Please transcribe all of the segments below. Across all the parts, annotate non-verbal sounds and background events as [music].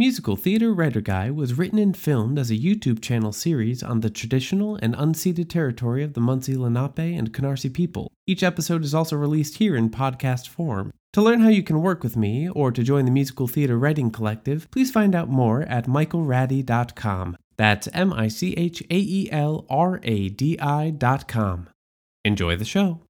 Musical Theater Writer Guy was written and filmed as a YouTube channel series on the traditional and unceded territory of the Munsee Lenape and Canarsie people. Each episode is also released here in podcast form. To learn how you can work with me or to join the Musical Theater Writing Collective, please find out more at michaelradi.com. That's M I C H A E L R A D I.com. Enjoy the show.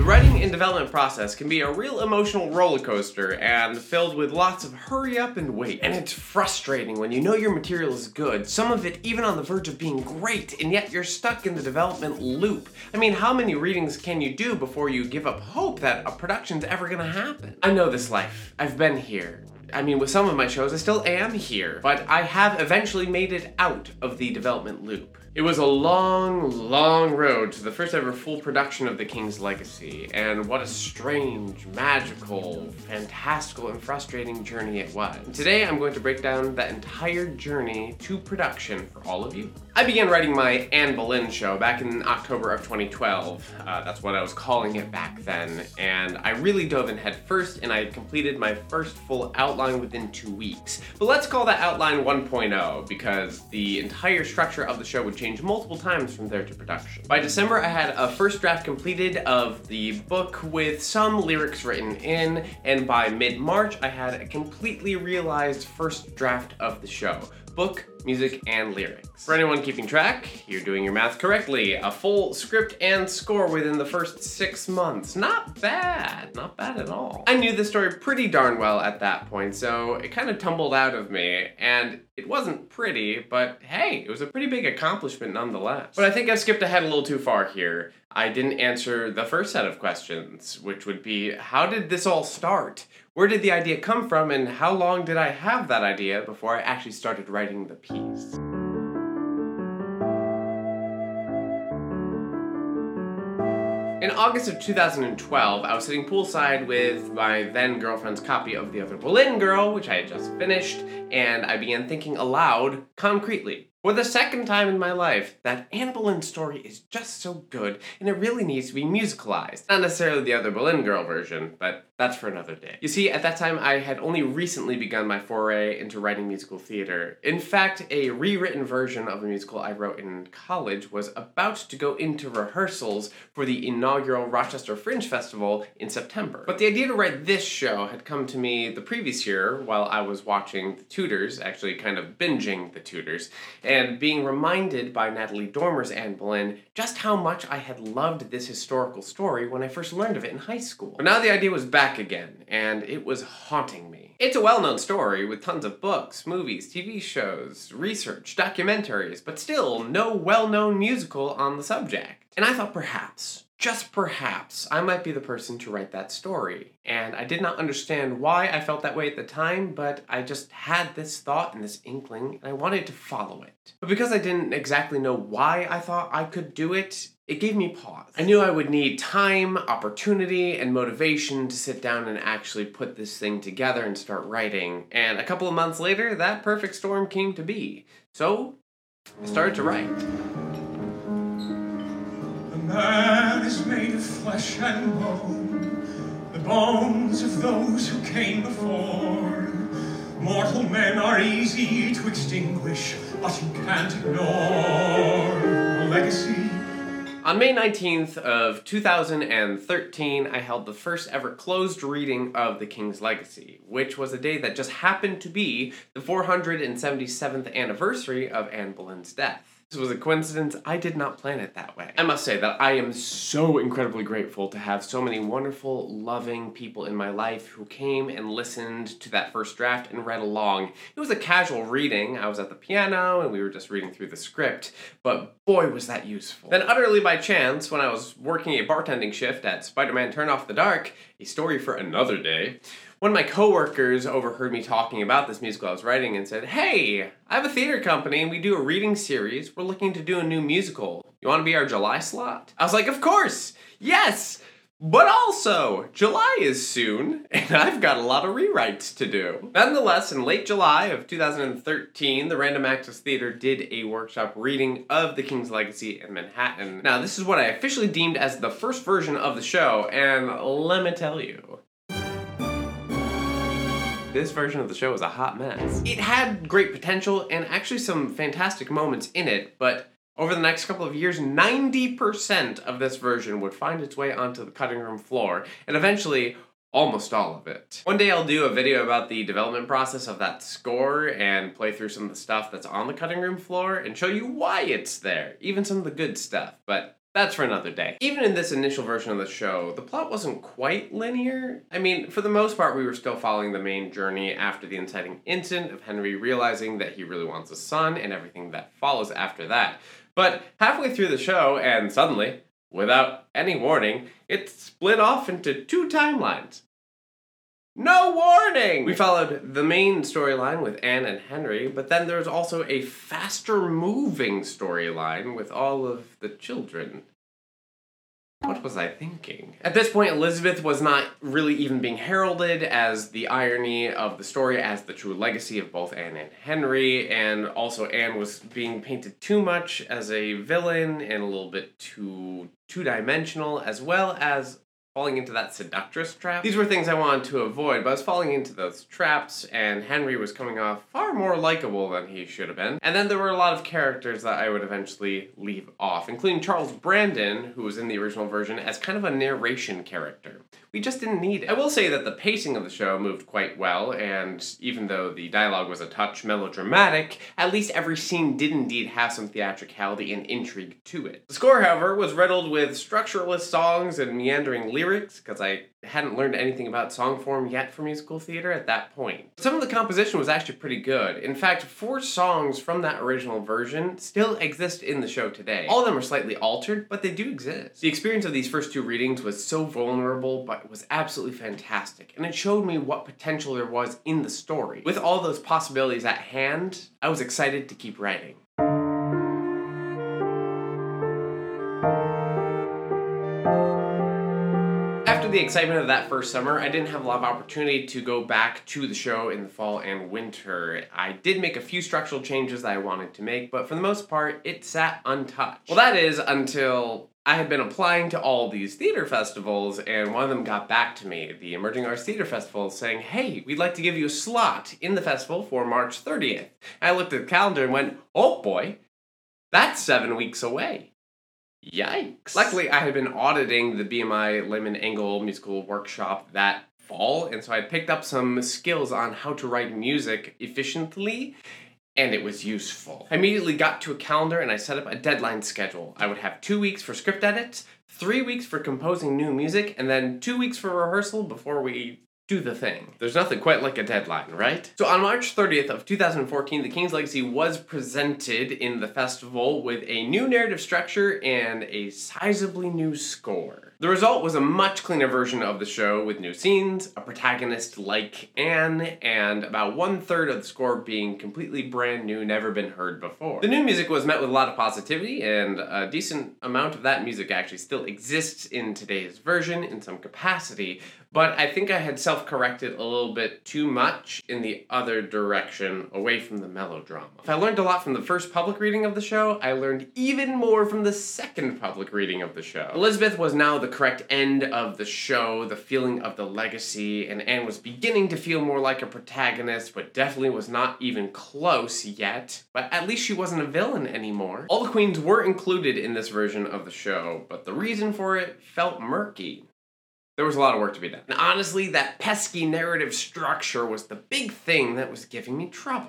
The writing and development process can be a real emotional roller coaster and filled with lots of hurry up and wait. And it's frustrating when you know your material is good, some of it even on the verge of being great, and yet you're stuck in the development loop. I mean, how many readings can you do before you give up hope that a production's ever gonna happen? I know this life. I've been here. I mean, with some of my shows, I still am here, but I have eventually made it out of the development loop. It was a long, long road to the first ever full production of The King's Legacy, and what a strange, magical, fantastical, and frustrating journey it was. Today, I'm going to break down that entire journey to production for all of you. I began writing my Anne Boleyn show back in October of 2012. Uh, that's what I was calling it back then, and I really dove in head first, and I completed my first full outline within two weeks. But let's call that outline 1.0 because the entire structure of the show would change multiple times from there to production. By December, I had a first draft completed of the book with some lyrics written in, and by mid March, I had a completely realized first draft of the show book, music, and lyrics. For anyone keeping track, you're doing your math correctly. A full script and score within the first six months. Not bad, not bad at all. I knew the story pretty darn well at that point, so it kind of tumbled out of me, and it wasn't pretty, but hey, it was a pretty big accomplishment nonetheless. But I think I've skipped ahead a little too far here. I didn't answer the first set of questions, which would be how did this all start? Where did the idea come from, and how long did I have that idea before I actually started writing the piece? In August of 2012, I was sitting poolside with my then girlfriend's copy of The Other Boleyn Girl, which I had just finished, and I began thinking aloud, concretely. For the second time in my life, that Anne Boleyn story is just so good, and it really needs to be musicalized. Not necessarily the other Boleyn girl version, but that's for another day. You see, at that time, I had only recently begun my foray into writing musical theater. In fact, a rewritten version of a musical I wrote in college was about to go into rehearsals for the inaugural Rochester Fringe Festival in September. But the idea to write this show had come to me the previous year while I was watching The Tudors, actually kind of binging The Tudors and being reminded by Natalie Dormer's Anne Boleyn just how much I had loved this historical story when I first learned of it in high school. But now the idea was back again, and it was haunting me. It's a well known story with tons of books, movies, TV shows, research, documentaries, but still no well known musical on the subject. And I thought perhaps, just perhaps, I might be the person to write that story. And I did not understand why I felt that way at the time, but I just had this thought and this inkling, and I wanted to follow it. But because I didn't exactly know why I thought I could do it, it gave me pause. I knew I would need time, opportunity, and motivation to sit down and actually put this thing together and start writing. And a couple of months later, that perfect storm came to be. So, I started to write. Man is made of flesh and bone, the bones of those who came before. Mortal men are easy to extinguish, but you can't ignore a legacy. On May 19th of 2013, I held the first ever closed reading of The King's Legacy, which was a day that just happened to be the 477th anniversary of Anne Boleyn's death. This was a coincidence. I did not plan it that way. I must say that I am so incredibly grateful to have so many wonderful, loving people in my life who came and listened to that first draft and read along. It was a casual reading. I was at the piano and we were just reading through the script, but boy, was that useful. Then, utterly by chance, when I was working a bartending shift at Spider Man Turn Off the Dark, a story for another day, one of my coworkers overheard me talking about this musical I was writing and said, Hey, I have a theater company and we do a reading series. We're looking to do a new musical. You want to be our July slot? I was like, Of course! Yes! But also, July is soon, and I've got a lot of rewrites to do. Nonetheless, in late July of 2013, the Random Access Theater did a workshop reading of The King's Legacy in Manhattan. Now, this is what I officially deemed as the first version of the show, and let me tell you, this version of the show was a hot mess. It had great potential and actually some fantastic moments in it, but over the next couple of years, 90% of this version would find its way onto the cutting room floor, and eventually, almost all of it. One day I'll do a video about the development process of that score and play through some of the stuff that's on the cutting room floor and show you why it's there, even some of the good stuff, but that's for another day. Even in this initial version of the show, the plot wasn't quite linear. I mean, for the most part, we were still following the main journey after the inciting incident of Henry realizing that he really wants a son and everything that follows after that. But halfway through the show, and suddenly, without any warning, it split off into two timelines. No warning! We followed the main storyline with Anne and Henry, but then there's also a faster moving storyline with all of the children. What was I thinking? At this point, Elizabeth was not really even being heralded as the irony of the story, as the true legacy of both Anne and Henry, and also Anne was being painted too much as a villain and a little bit too two dimensional, as well as falling into that seductress trap. These were things I wanted to avoid, but I was falling into those traps, and Henry was coming off far more likable than he should have been. And then there were a lot of characters that I would eventually leave off, including Charles Brandon, who was in the original version, as kind of a narration character. We just didn't need it. I will say that the pacing of the show moved quite well, and even though the dialogue was a touch melodramatic, at least every scene did indeed have some theatricality and intrigue to it. The score, however, was riddled with structureless songs and meandering lyrics, because I hadn't learned anything about song form yet for musical theater at that point. Some of the composition was actually pretty good. In fact, four songs from that original version still exist in the show today. All of them are slightly altered, but they do exist. The experience of these first two readings was so vulnerable, but was absolutely fantastic, and it showed me what potential there was in the story. With all those possibilities at hand, I was excited to keep writing. The excitement of that first summer, I didn't have a lot of opportunity to go back to the show in the fall and winter. I did make a few structural changes that I wanted to make, but for the most part, it sat untouched. Well, that is until I had been applying to all these theater festivals, and one of them got back to me, the Emerging Arts Theater Festival, saying, Hey, we'd like to give you a slot in the festival for March 30th. And I looked at the calendar and went, Oh boy, that's seven weeks away. Yikes. Luckily, I had been auditing the BMI Lehman Engel musical workshop that fall, and so I picked up some skills on how to write music efficiently, and it was useful. I immediately got to a calendar and I set up a deadline schedule. I would have two weeks for script edits, three weeks for composing new music, and then two weeks for rehearsal before we do the thing. There's nothing quite like a deadline, right? So on March 30th of 2014, The King's Legacy was presented in the festival with a new narrative structure and a sizably new score. The result was a much cleaner version of the show with new scenes, a protagonist like Anne, and about one third of the score being completely brand new, never been heard before. The new music was met with a lot of positivity, and a decent amount of that music actually still exists in today's version in some capacity, but I think I had self corrected a little bit too much in the other direction, away from the melodrama. If I learned a lot from the first public reading of the show, I learned even more from the second public reading of the show. Elizabeth was now the correct end of the show, the feeling of the legacy, and Anne was beginning to feel more like a protagonist, but definitely was not even close yet. But at least she wasn't a villain anymore. All the queens were included in this version of the show, but the reason for it felt murky. There was a lot of work to be done. And honestly, that pesky narrative structure was the big thing that was giving me trouble.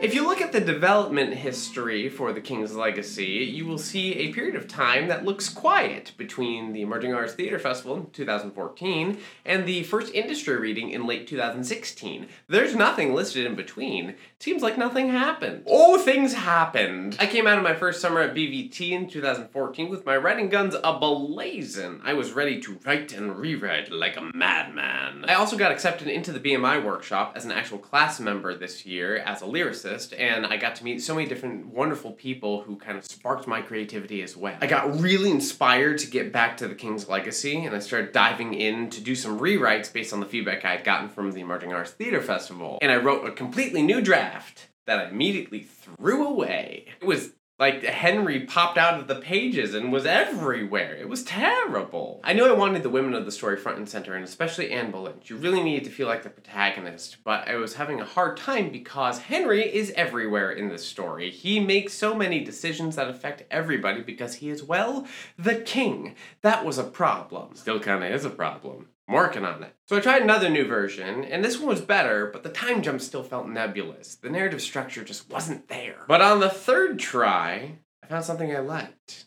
If you look at the development history for The King's Legacy, you will see a period of time that looks quiet between the Emerging Arts Theater Festival in 2014 and the first industry reading in late 2016. There's nothing listed in between. Seems like nothing happened. Oh, things happened! I came out of my first summer at BVT in 2014 with my writing guns ablazing. I was ready to write and rewrite like a madman. I also got accepted into the BMI workshop as an actual class member this year as a lyricist and I got to meet so many different wonderful people who kind of sparked my creativity as well. I got really inspired to get back to the King's Legacy, and I started diving in to do some rewrites based on the feedback I had gotten from the Emerging Arts Theater Festival. And I wrote a completely new draft that I immediately threw away. It was Like Henry popped out of the pages and was everywhere. It was terrible. I knew I wanted the women of the story front and center, and especially Anne Boleyn. You really needed to feel like the protagonist, but I was having a hard time because Henry is everywhere in this story. He makes so many decisions that affect everybody because he is, well, the king. That was a problem. Still kinda is a problem. I'm working on it. So I tried another new version, and this one was better, but the time jump still felt nebulous. The narrative structure just wasn't there. But on the third try, I found something I liked.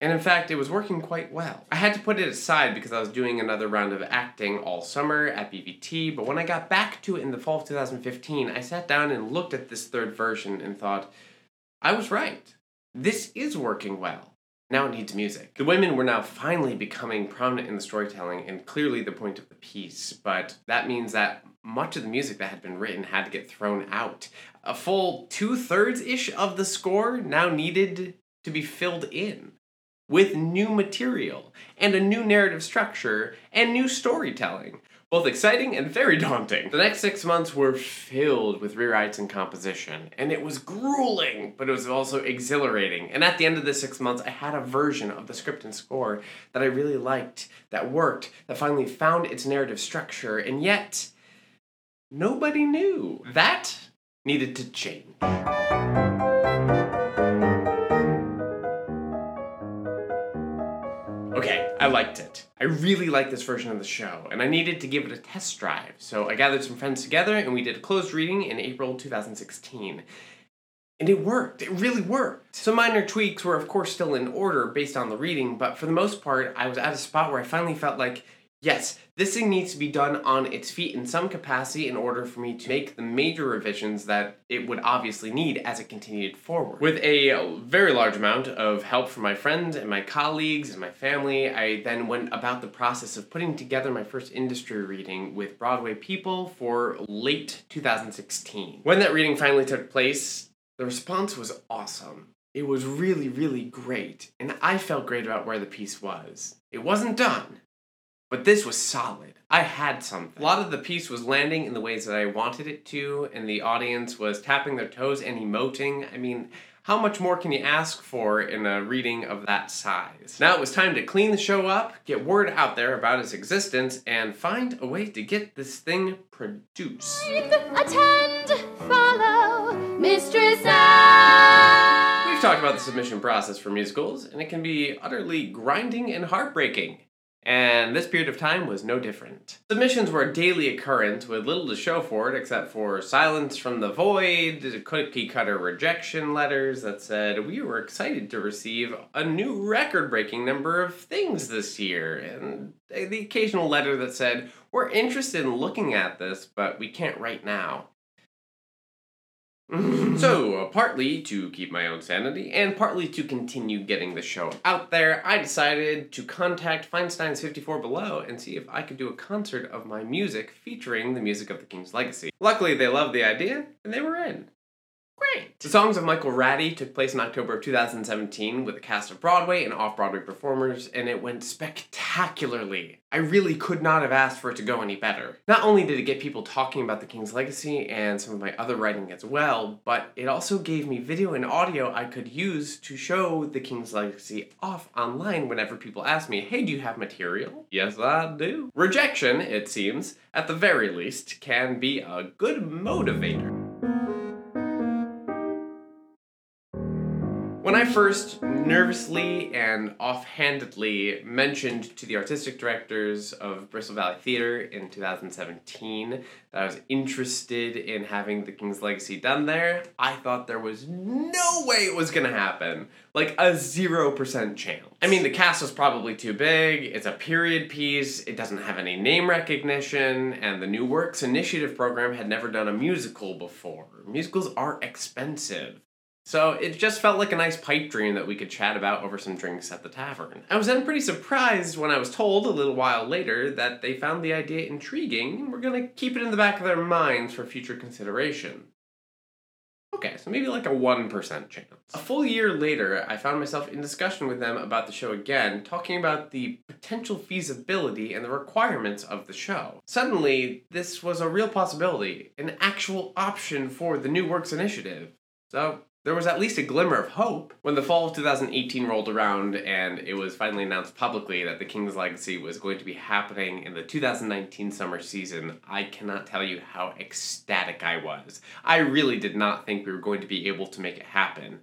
And in fact, it was working quite well. I had to put it aside because I was doing another round of acting all summer at BVT, but when I got back to it in the fall of 2015, I sat down and looked at this third version and thought, I was right. This is working well. Now it needs music. The women were now finally becoming prominent in the storytelling and clearly the point of the piece, but that means that much of the music that had been written had to get thrown out. A full two thirds ish of the score now needed to be filled in with new material and a new narrative structure and new storytelling both exciting and very [laughs] daunting. The next six months were filled with rewrites and composition, and it was grueling, but it was also exhilarating. And at the end of the six months, I had a version of the script and score that I really liked, that worked, that finally found its narrative structure, and yet nobody knew. That needed to change. Okay, I liked it. I really liked this version of the show, and I needed to give it a test drive. So I gathered some friends together and we did a closed reading in April 2016. And it worked. It really worked. Some minor tweaks were, of course, still in order based on the reading, but for the most part, I was at a spot where I finally felt like Yes, this thing needs to be done on its feet in some capacity in order for me to make the major revisions that it would obviously need as it continued forward. With a very large amount of help from my friends and my colleagues and my family, I then went about the process of putting together my first industry reading with Broadway people for late 2016. When that reading finally took place, the response was awesome. It was really, really great, and I felt great about where the piece was. It wasn't done, but this was solid. I had something. A lot of the piece was landing in the ways that I wanted it to, and the audience was tapping their toes and emoting. I mean, how much more can you ask for in a reading of that size? Now it was time to clean the show up, get word out there about its existence, and find a way to get this thing produced. Attend, follow, Mistress Anne. We've talked about the submission process for musicals, and it can be utterly grinding and heartbreaking. And this period of time was no different. Submissions were a daily occurrence with little to show for it except for silence from the void, cookie cutter rejection letters that said, We were excited to receive a new record breaking number of things this year, and the occasional letter that said, We're interested in looking at this, but we can't right now. [laughs] so, uh, partly to keep my own sanity and partly to continue getting the show out there, I decided to contact Feinstein's 54 Below and see if I could do a concert of my music featuring the music of the King's Legacy. Luckily, they loved the idea and they were in. Great. The Songs of Michael Radi took place in October of 2017 with a cast of Broadway and off Broadway performers, and it went spectacularly. I really could not have asked for it to go any better. Not only did it get people talking about the King's Legacy and some of my other writing as well, but it also gave me video and audio I could use to show the King's Legacy off online whenever people ask me, hey, do you have material? Yes, I do. Rejection, it seems, at the very least, can be a good motivator. When I first nervously and offhandedly mentioned to the artistic directors of Bristol Valley Theatre in 2017 that I was interested in having The King's Legacy done there, I thought there was no way it was gonna happen. Like a 0% chance. I mean, the cast was probably too big, it's a period piece, it doesn't have any name recognition, and the New Works Initiative program had never done a musical before. Musicals are expensive. So it just felt like a nice pipe dream that we could chat about over some drinks at the tavern. I was then pretty surprised when I was told a little while later that they found the idea intriguing and were gonna keep it in the back of their minds for future consideration. Okay, so maybe like a 1% chance. A full year later, I found myself in discussion with them about the show again, talking about the potential feasibility and the requirements of the show. Suddenly, this was a real possibility, an actual option for the New Works Initiative. So, there was at least a glimmer of hope. When the fall of 2018 rolled around and it was finally announced publicly that The King's Legacy was going to be happening in the 2019 summer season, I cannot tell you how ecstatic I was. I really did not think we were going to be able to make it happen.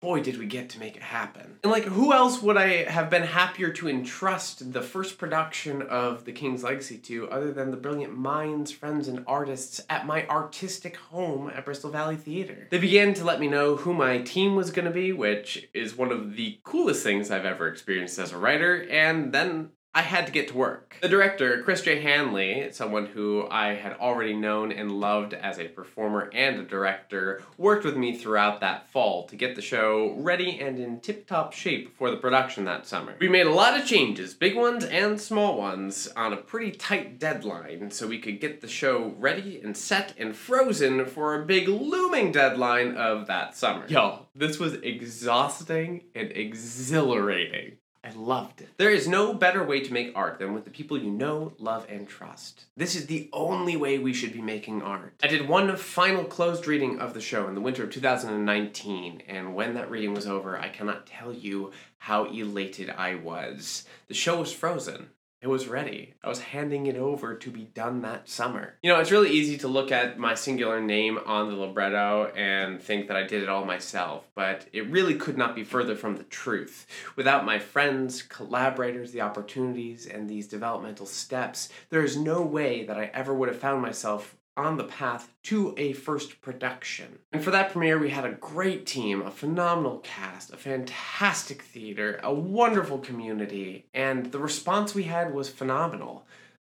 Boy, did we get to make it happen. And like, who else would I have been happier to entrust the first production of The King's Legacy to other than the brilliant minds, friends, and artists at my artistic home at Bristol Valley Theatre? They began to let me know who my team was going to be, which is one of the coolest things I've ever experienced as a writer, and then I had to get to work. The director, Chris J. Hanley, someone who I had already known and loved as a performer and a director, worked with me throughout that fall to get the show ready and in tip top shape for the production that summer. We made a lot of changes, big ones and small ones, on a pretty tight deadline so we could get the show ready and set and frozen for a big looming deadline of that summer. Yo, this was exhausting and exhilarating. I loved it. There is no better way to make art than with the people you know, love, and trust. This is the only way we should be making art. I did one final closed reading of the show in the winter of 2019, and when that reading was over, I cannot tell you how elated I was. The show was frozen. It was ready. I was handing it over to be done that summer. You know, it's really easy to look at my singular name on the libretto and think that I did it all myself, but it really could not be further from the truth. Without my friends, collaborators, the opportunities, and these developmental steps, there is no way that I ever would have found myself on the path to a first production. And for that premiere, we had a great team, a phenomenal cast, a fantastic theater, a wonderful community, and the response we had was phenomenal.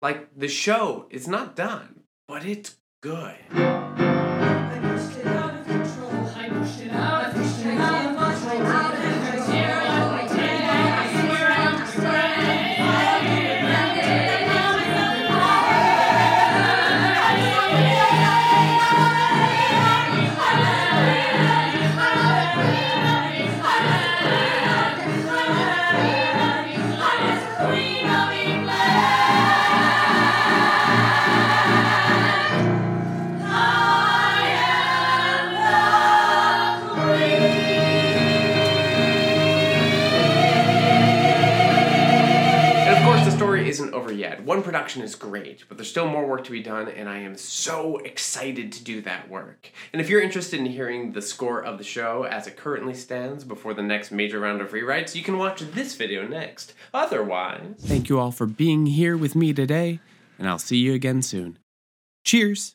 Like, the show is not done, but it's good. Production is great, but there's still more work to be done, and I am so excited to do that work. And if you're interested in hearing the score of the show as it currently stands before the next major round of rewrites, you can watch this video next. Otherwise, Thank you all for being here with me today, and I'll see you again soon. Cheers!